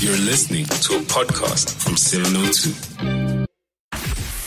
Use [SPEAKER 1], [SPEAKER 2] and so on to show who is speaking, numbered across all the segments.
[SPEAKER 1] You're listening to a podcast from 702.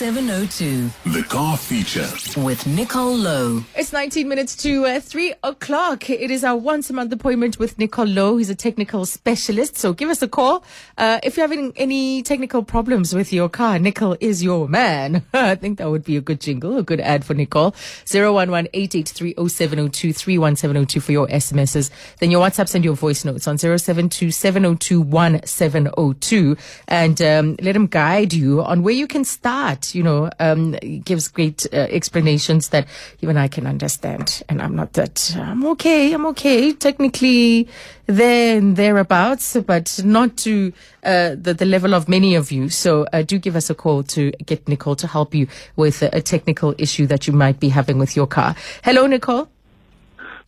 [SPEAKER 2] 702
[SPEAKER 1] The Car Feature.
[SPEAKER 2] with Nicole Lowe.
[SPEAKER 3] It's 19 minutes to uh, 3 o'clock. It is our once a month appointment with Nicole Lowe. He's a technical specialist. So give us a call. Uh, if you're having any technical problems with your car, Nicole is your man. I think that would be a good jingle, a good ad for Nicole. 011-883-0702-31702 for your SMSs. Then your WhatsApp, and your voice notes on 072-702-1702 and um, let him guide you on where you can start. You know, um, gives great uh, explanations that even I can understand. And I'm not that, I'm okay, I'm okay. Technically there and thereabouts, but not to uh, the, the level of many of you. So uh, do give us a call to get Nicole to help you with a, a technical issue that you might be having with your car. Hello, Nicole.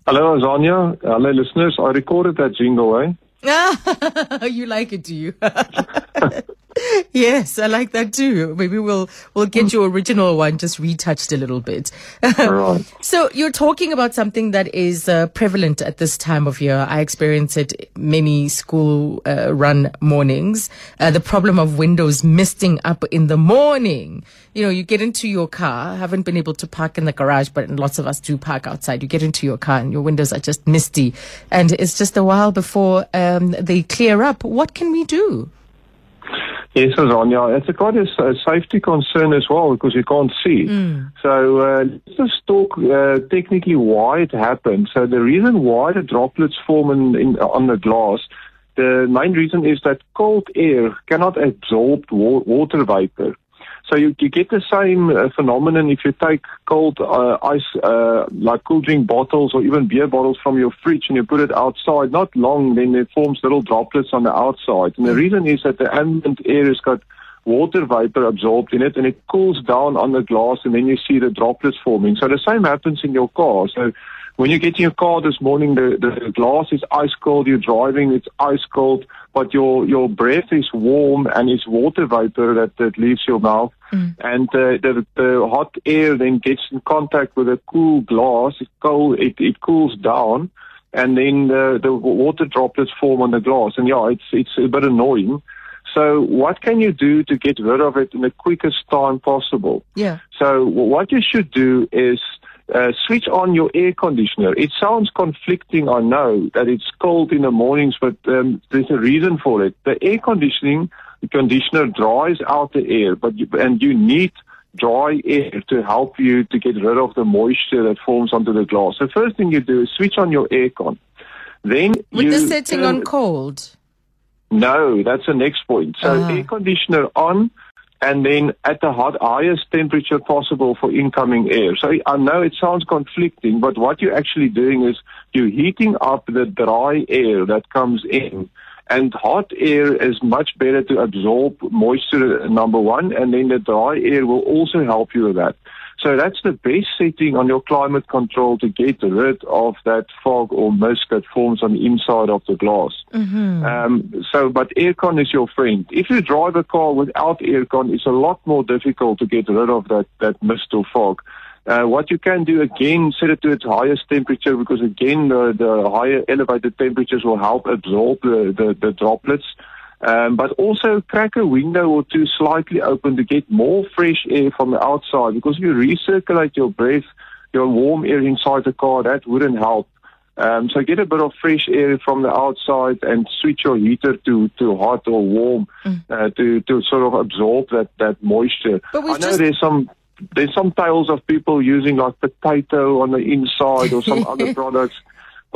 [SPEAKER 4] Hello, Azania. Hello, listeners. I recorded that jingle, eh?
[SPEAKER 3] you like it, do you? yes, I like that too. Maybe we'll we'll get your original one just retouched a little bit.
[SPEAKER 4] Right.
[SPEAKER 3] So you're talking about something that is uh, prevalent at this time of year. I experience it many school uh, run mornings. Uh, the problem of windows misting up in the morning. You know, you get into your car, haven't been able to park in the garage, but lots of us do park outside. You get into your car and your windows are just misty, and it's just a while before um, they clear up. What can we do?
[SPEAKER 4] Yes, Azania. It's a quite a, a safety concern as well because you can't see. So uh, let's just talk uh, technically why it happened. So the reason why the droplets form in, in, on the glass, the main reason is that cold air cannot absorb wa- water vapor. So you, you get the same uh, phenomenon if you take cold uh, ice, uh, like cool drink bottles or even beer bottles from your fridge and you put it outside. Not long, then it forms little droplets on the outside. And the reason is that the ambient air has got water vapor absorbed in it and it cools down on the glass and then you see the droplets forming. So the same happens in your car. So when you get in your car this morning, the, the glass is ice cold, you're driving, it's ice cold, but your, your breath is warm and it's water vapor that, that leaves your mouth. And uh, the, the hot air then gets in contact with a cool glass, it, cold, it, it cools down, and then the, the water droplets form on the glass. And yeah, it's, it's a bit annoying. So what can you do to get rid of it in the quickest time possible?
[SPEAKER 3] Yeah.
[SPEAKER 4] So what you should do is uh, switch on your air conditioner. It sounds conflicting, I know, that it's cold in the mornings, but um, there's a reason for it. The air conditioning the conditioner dries out the air, but you, and you need dry air to help you to get rid of the moisture that forms onto the glass. The first thing you do is switch on your aircon. Then
[SPEAKER 3] With
[SPEAKER 4] you
[SPEAKER 3] the setting on cold.
[SPEAKER 4] no, that's the next point. So
[SPEAKER 3] Ah.
[SPEAKER 4] air conditioner on and then at the hot, highest temperature possible for incoming air. So I know it sounds conflicting, but what you're actually doing is you're heating up the dry air that comes in. And hot air is much better to absorb moisture, number one, and then the dry air will also help you with that. So that's the best setting on your climate control to get rid of that fog or mist that forms on the inside of the glass. Um, so, but aircon is your friend. If you drive a car without aircon, it's a lot more difficult to get rid of that, that mist or fog. Uh, what you can do again, set it to its highest temperature because again, the, the higher elevated temperatures will help absorb the, the, the droplets. Um, but also crack a window or two slightly open to get more fresh air from the outside because if you recirculate your breath, your warm air inside the car, that wouldn't help. Um, so get a bit of fresh air from the outside and switch your heater to, to hot or warm uh, to, to sort of absorb that, that moisture. I know
[SPEAKER 3] just-
[SPEAKER 4] there's some there's some tales of people using like potato on the inside or some other products.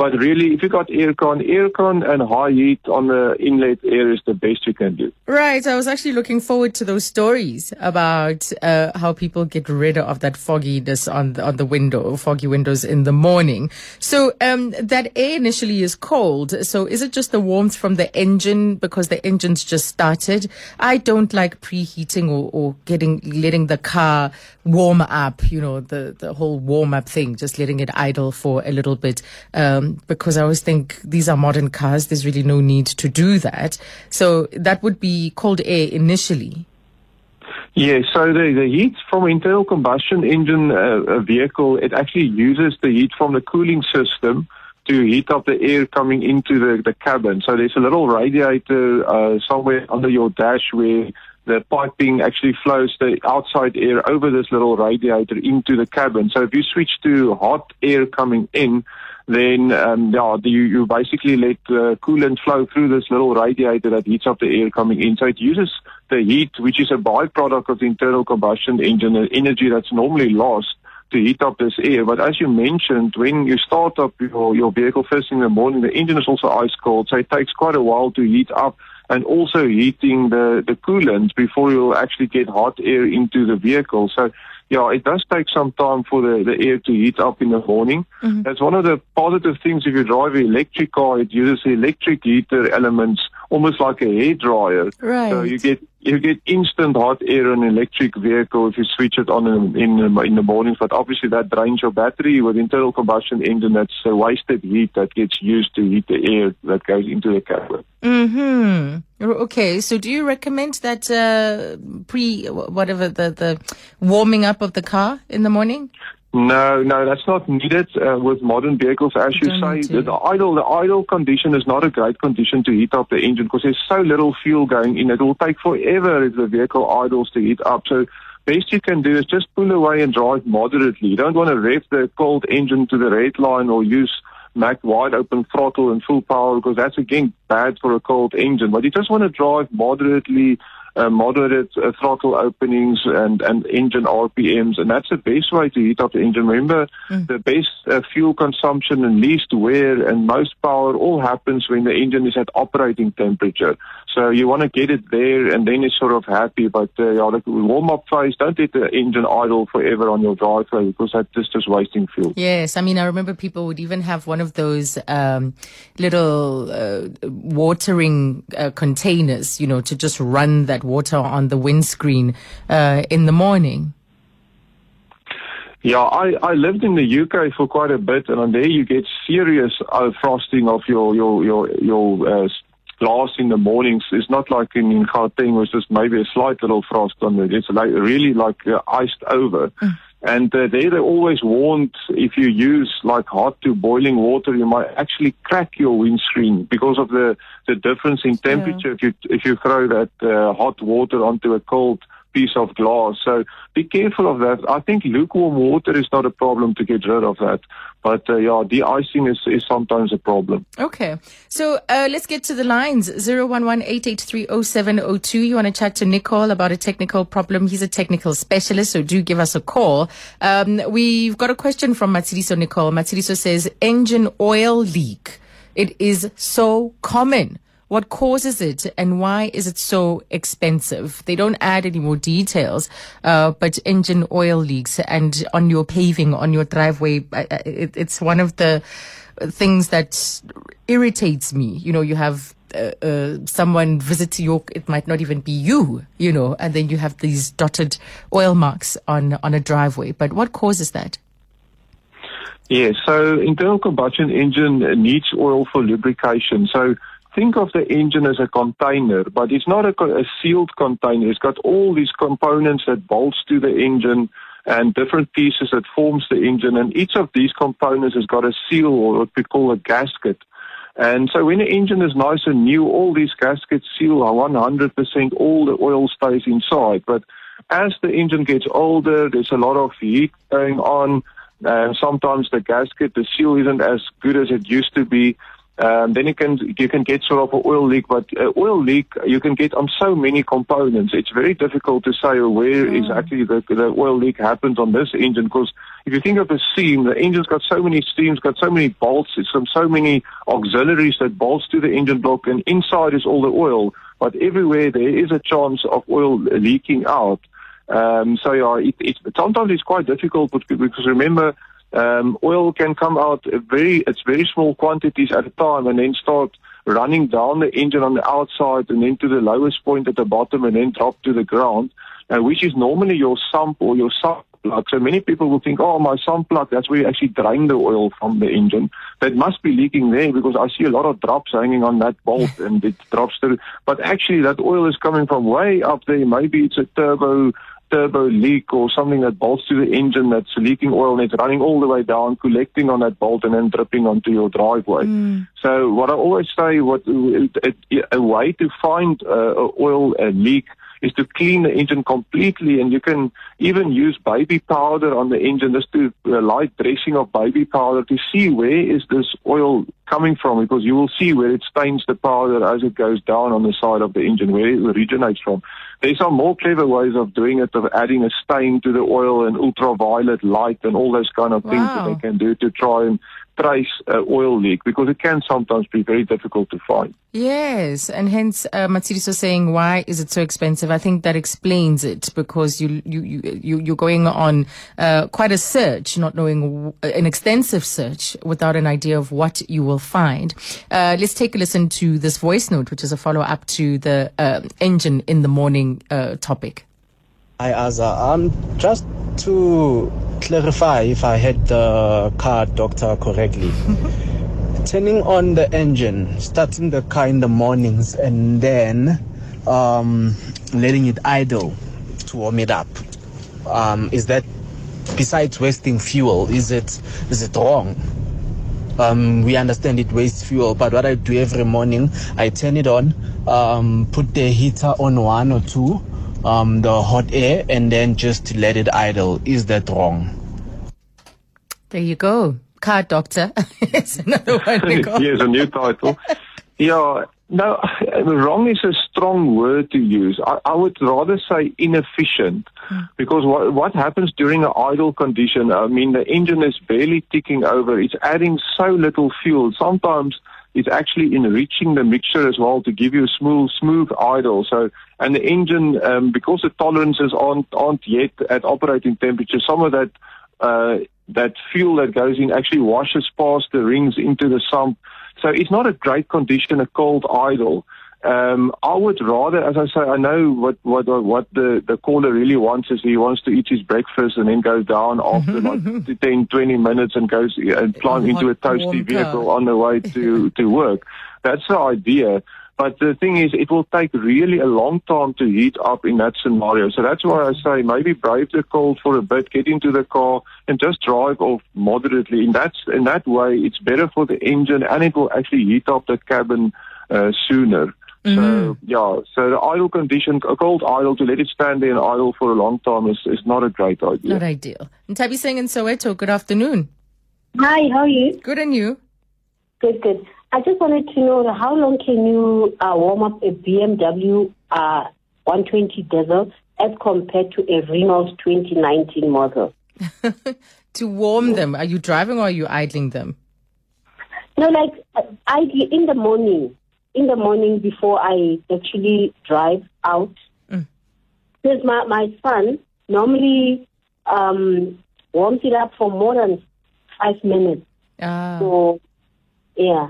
[SPEAKER 4] But really, if you got aircon, aircon and high heat on the inlet air is the best you can do.
[SPEAKER 3] Right. I was actually looking forward to those stories about uh, how people get rid of that fogginess on the, on the window, foggy windows in the morning. So um, that air initially is cold. So is it just the warmth from the engine because the engine's just started? I don't like preheating or, or getting letting the car warm up. You know the the whole warm up thing, just letting it idle for a little bit. Um, because I always think these are modern cars. There's really no need to do that. So that would be cold air initially.
[SPEAKER 4] Yeah, so the, the heat from internal combustion engine uh, vehicle, it actually uses the heat from the cooling system to heat up the air coming into the, the cabin. So there's a little radiator uh, somewhere under your dash where the piping actually flows the outside air over this little radiator into the cabin. So if you switch to hot air coming in, then um, yeah, you, you basically let the coolant flow through this little radiator that heats up the air coming in. So it uses the heat, which is a byproduct of the internal combustion engine, the energy that's normally lost to heat up this air. But as you mentioned, when you start up your, your vehicle first in the morning, the engine is also ice cold, so it takes quite a while to heat up and also heating the, the coolant before you'll actually get hot air into the vehicle. So yeah, it does take some time for the, the air to heat up in the morning. Mm-hmm. That's one of the positive things if you drive an electric car, it uses electric heater elements almost like a hair dryer.
[SPEAKER 3] Right.
[SPEAKER 4] So you get you get instant hot air in an electric vehicle if you switch it on in in, in the mornings. But obviously that drains your battery with internal combustion engine. That's a wasted heat that gets used to heat the air that goes into the cabin.
[SPEAKER 3] Hmm. Okay. So do you recommend that uh, pre whatever the the warming up of the car in the morning?
[SPEAKER 4] No, no, that's not needed uh, with modern vehicles. As you say, the, the, idle the idle condition is not a great condition to heat up the engine because there's so little fuel going in. It will take forever if the vehicle idles to heat up. So best you can do is just pull away and drive moderately. You don't want to rev the cold engine to the red line or use Mac wide open throttle and full power because that's again bad for a cold engine. But you just want to drive moderately uh, moderate uh, throttle openings and, and engine RPMs, and that's the best way to heat up the engine. Remember, mm. the best uh, fuel consumption and least wear and most power all happens when the engine is at operating temperature. So you want to get it there, and then it's sort of happy. But uh, yeah, the warm up phase, don't let the engine idle forever on your driveway because that's just, just wasting fuel.
[SPEAKER 3] Yes, I mean, I remember people would even have one of those um, little uh, watering uh, containers, you know, to just run that water on the windscreen uh, in the morning.
[SPEAKER 4] Yeah, I, I lived in the UK for quite a bit, and on there you get serious uh, frosting of your your your your uh, glass in the mornings. It's not like in, in Gauteng, where it's just maybe a slight little frost on it. It's like really like uh, iced over. Mm. And uh, they they always warned if you use like hot to boiling water, you might actually crack your windscreen because of the the difference in temperature. Yeah. If you if you throw that uh, hot water onto a cold piece of glass. So be careful of that. I think lukewarm water is not a problem to get rid of that. But uh, yeah, de-icing is, is sometimes a problem.
[SPEAKER 3] Okay. So uh, let's get to the lines. 011-883-0702. You want to chat to Nicole about a technical problem. He's a technical specialist, so do give us a call. Um, we've got a question from Matsiriso Nicole. Matsiriso says, engine oil leak. It is so common what causes it and why is it so expensive? They don't add any more details, uh, but engine oil leaks and on your paving, on your driveway, it, it's one of the things that irritates me. You know, you have uh, uh, someone visit your, it might not even be you, you know, and then you have these dotted oil marks on, on a driveway. But what causes that?
[SPEAKER 4] Yes, so internal combustion engine needs oil for lubrication. So think of the engine as a container, but it's not a, a, sealed container. It's got all these components that bolts to the engine and different pieces that forms the engine. And each of these components has got a seal or what we call a gasket. And so when the engine is nice and new, all these gaskets seal 100%, all the oil stays inside. But as the engine gets older, there's a lot of heat going on. And sometimes the gasket, the seal isn't as good as it used to be um, then you can you can get sort of an oil leak. But uh, oil leak you can get on so many components. It's very difficult to say where mm. exactly the, the oil leak happens on this engine because if you think of a seam, the engine's got so many seams, got so many bolts, it's from so many auxiliaries that bolts to the engine block, and inside is all the oil. But everywhere there is a chance of oil leaking out. Um, so yeah, it, it's sometimes it's quite difficult because remember um, oil can come out very, it's very small quantities at a time and then start running down the engine on the outside and then to the lowest point at the bottom and then drop to the ground, uh, which is normally your sump or your sump plug. So many people will think, oh, my sump plug, that's where you actually drain the oil from the engine. That must be leaking there because I see a lot of drops hanging on that bolt and it drops through. But actually that oil is coming from way up there. Maybe it's a turbo turbo leak or something that bolts to the engine that's leaking oil and it's running all the way down, collecting on that bolt and then dripping onto your driveway.
[SPEAKER 3] Mm.
[SPEAKER 4] So what I always say, what it, it, a way to find uh, a oil uh, leak is to clean the engine completely and you can even use baby powder on the engine just to uh, light dressing of baby powder to see where is this oil coming from because you will see where it stains the powder as it goes down on the side of the engine where it originates from. There's some more clever ways of doing it of adding a stain to the oil and ultraviolet light and all those kind of things that they can do to try and trace uh, oil leak because it can sometimes be very difficult to find.
[SPEAKER 3] Yes, and hence uh, was saying, "Why is it so expensive?" I think that explains it because you you you you you're going on uh, quite a search, not knowing w- an extensive search without an idea of what you will find. Uh, let's take a listen to this voice note, which is a follow up to the uh, engine in the morning uh, topic.
[SPEAKER 5] Hi, Azza. Um, just to clarify if I had the car doctor correctly. Turning on the engine, starting the car in the mornings, and then um, letting it idle to warm it up. Um, is that, besides wasting fuel, is it is it wrong? Um, we understand it wastes fuel, but what I do every morning, I turn it on, um, put the heater on one or two, um, the hot air, and then just let it idle. Is that wrong?
[SPEAKER 3] There you go, car doctor. it's another one.
[SPEAKER 4] Here's a new title. Yeah, no, wrong is a strong word to use. I, I would rather say inefficient because what, what happens during an idle condition, I mean, the engine is barely ticking over. It's adding so little fuel. Sometimes it's actually enriching the mixture as well to give you a smooth, smooth idle. So, and the engine, um, because the tolerances aren't, aren't yet at operating temperature, some of that uh, that fuel that goes in actually washes past the rings into the sump. So it's not a great condition, a cold idle. Um, I would rather, as I say, I know what what what the, the caller really wants is he wants to eat his breakfast and then go down after like 10, 20 minutes and goes and climb into a toasty vehicle on the way to, to work. That's the idea. But the thing is, it will take really a long time to heat up in that scenario. So that's why I say maybe brave the cold for a bit, get into the car and just drive off moderately. In that, in that way, it's better for the engine and it will actually heat up the cabin uh, sooner. So yeah, so the idle condition, a cold idle to let it stand there and idle for a long time is, is not a great idea.
[SPEAKER 3] Not ideal. And Tabi saying in Soweto, good afternoon.
[SPEAKER 6] Hi, how are you?
[SPEAKER 3] Good and you?
[SPEAKER 6] Good, good. I just wanted to know how long can you uh, warm up a BMW uh, 120 diesel as compared to a Renault 2019 model?
[SPEAKER 3] To warm them, are you driving or are you idling them?
[SPEAKER 6] No, like uh, I in the morning, in the morning before I actually drive out. Because my my son normally um, warms it up for more than five minutes.
[SPEAKER 3] Ah.
[SPEAKER 6] So, yeah.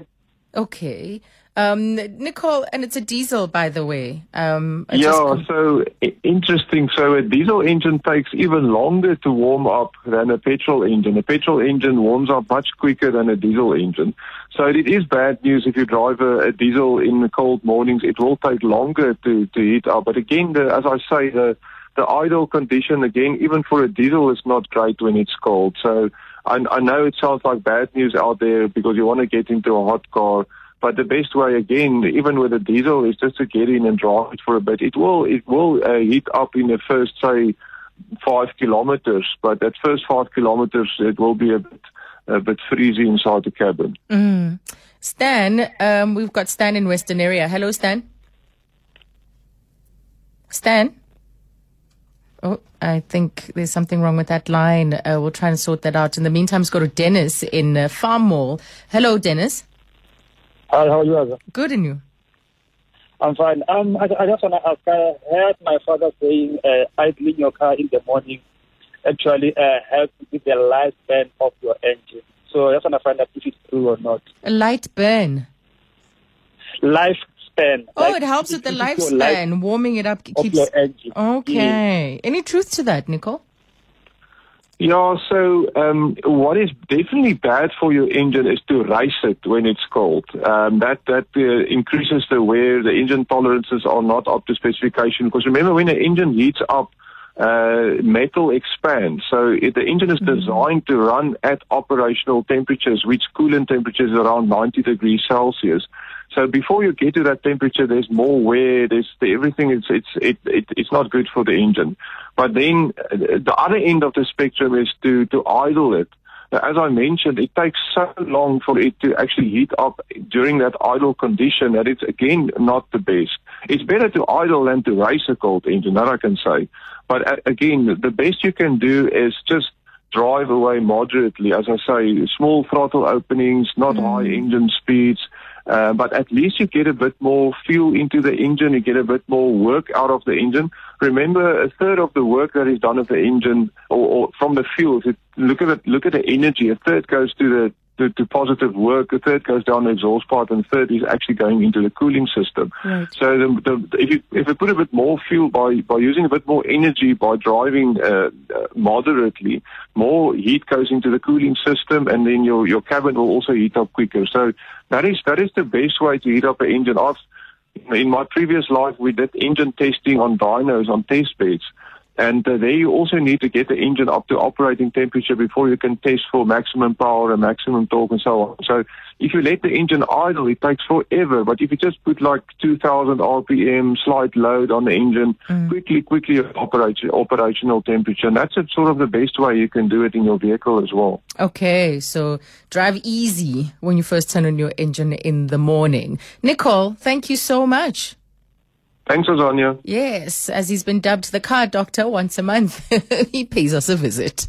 [SPEAKER 3] Okay. Um, Nicole, and it's a diesel, by the way. Um,
[SPEAKER 4] Yeah,
[SPEAKER 3] com-
[SPEAKER 4] so interesting. So a diesel engine takes even longer to warm up than a petrol engine. A petrol engine warms up much quicker than a diesel engine. So it is bad news if you drive a, a diesel in the cold mornings. It will take longer to, to heat up. But again, the, as I say, the, the idle condition, again, even for a diesel is not great when it's cold. So I, I know it sounds like bad news out there because you want to get into a hot car. But the best way, again, even with a diesel, is just to get in and drive it for a bit. It will, it will uh, heat up in the first, say, five kilometers. But that first five kilometers, it will be a bit, a bit freezy inside the cabin.
[SPEAKER 3] Stan, um, we've got Stan in Western area. Hello, Stan. Stan? Oh, I think there's something wrong with that line. Uh, we'll try and sort that out. In the meantime, let's go to Dennis in uh, Farm Mall. Hello, Dennis.
[SPEAKER 7] Hi, how are you? Azza?
[SPEAKER 3] Good and you?
[SPEAKER 7] I'm fine. Um, I, I just want to ask. I heard my father saying uh, idling your car in the morning actually uh, helps with the lifespan of your engine. So I just want to find out if it's true or not.
[SPEAKER 3] A light burn.
[SPEAKER 7] Lifespan.
[SPEAKER 3] Oh,
[SPEAKER 7] like,
[SPEAKER 3] it helps with the
[SPEAKER 7] your life
[SPEAKER 3] lifespan. Warming it up
[SPEAKER 7] of
[SPEAKER 3] keeps.
[SPEAKER 7] your engine.
[SPEAKER 3] Okay. Any truth to that, Nicole?
[SPEAKER 4] Yeah, so um, what is definitely bad for your engine is to race it when it's cold. Um, that that uh, increases the wear. The engine tolerances are not up to specification. Because remember, when an engine heats up, uh, metal expands. So the engine is designed to run at operational temperatures, which coolant temperatures around 90 degrees Celsius. So before you get to that temperature, there's more wear. There's the, everything. It's it's it, it it's not good for the engine. But then uh, the other end of the spectrum is to to idle it. Now, as I mentioned, it takes so long for it to actually heat up during that idle condition that it's again not the best. It's better to idle than to race a cold engine, that I can say. But uh, again, the best you can do is just drive away moderately. As I say, small throttle openings, not high engine speeds. Uh, but at least you get a bit more fuel into the engine, you get a bit more work out of the engine. Remember, a third of the work that is done of the engine or, or from the fuel, look at it, look at the energy, a third goes to the to, to positive work, a third goes down the exhaust part, and third is actually going into the cooling system.
[SPEAKER 3] Right.
[SPEAKER 4] So the, the, if you if you put a bit more fuel by by using a bit more energy by driving uh, uh, moderately, more heat goes into the cooling system, and then your your cabin will also heat up quicker. So that is that is the best way to heat up an engine. I've, in my previous life, we did engine testing on dynos on test beds. And uh, there you also need to get the engine up to operating temperature before you can test for maximum power and maximum torque and so on. So if you let the engine idle, it takes forever. But if you just put like 2000 RPM slight load on the engine, quickly, quickly operate, operational temperature. And that's a, sort of the best way you can do it in your vehicle as well.
[SPEAKER 3] Okay, so drive easy when you first turn on your engine in the morning. Nicole, thank you so much.
[SPEAKER 4] Thanks, Azania.
[SPEAKER 3] Yes, as he's been dubbed the car doctor once a month, he pays us a visit.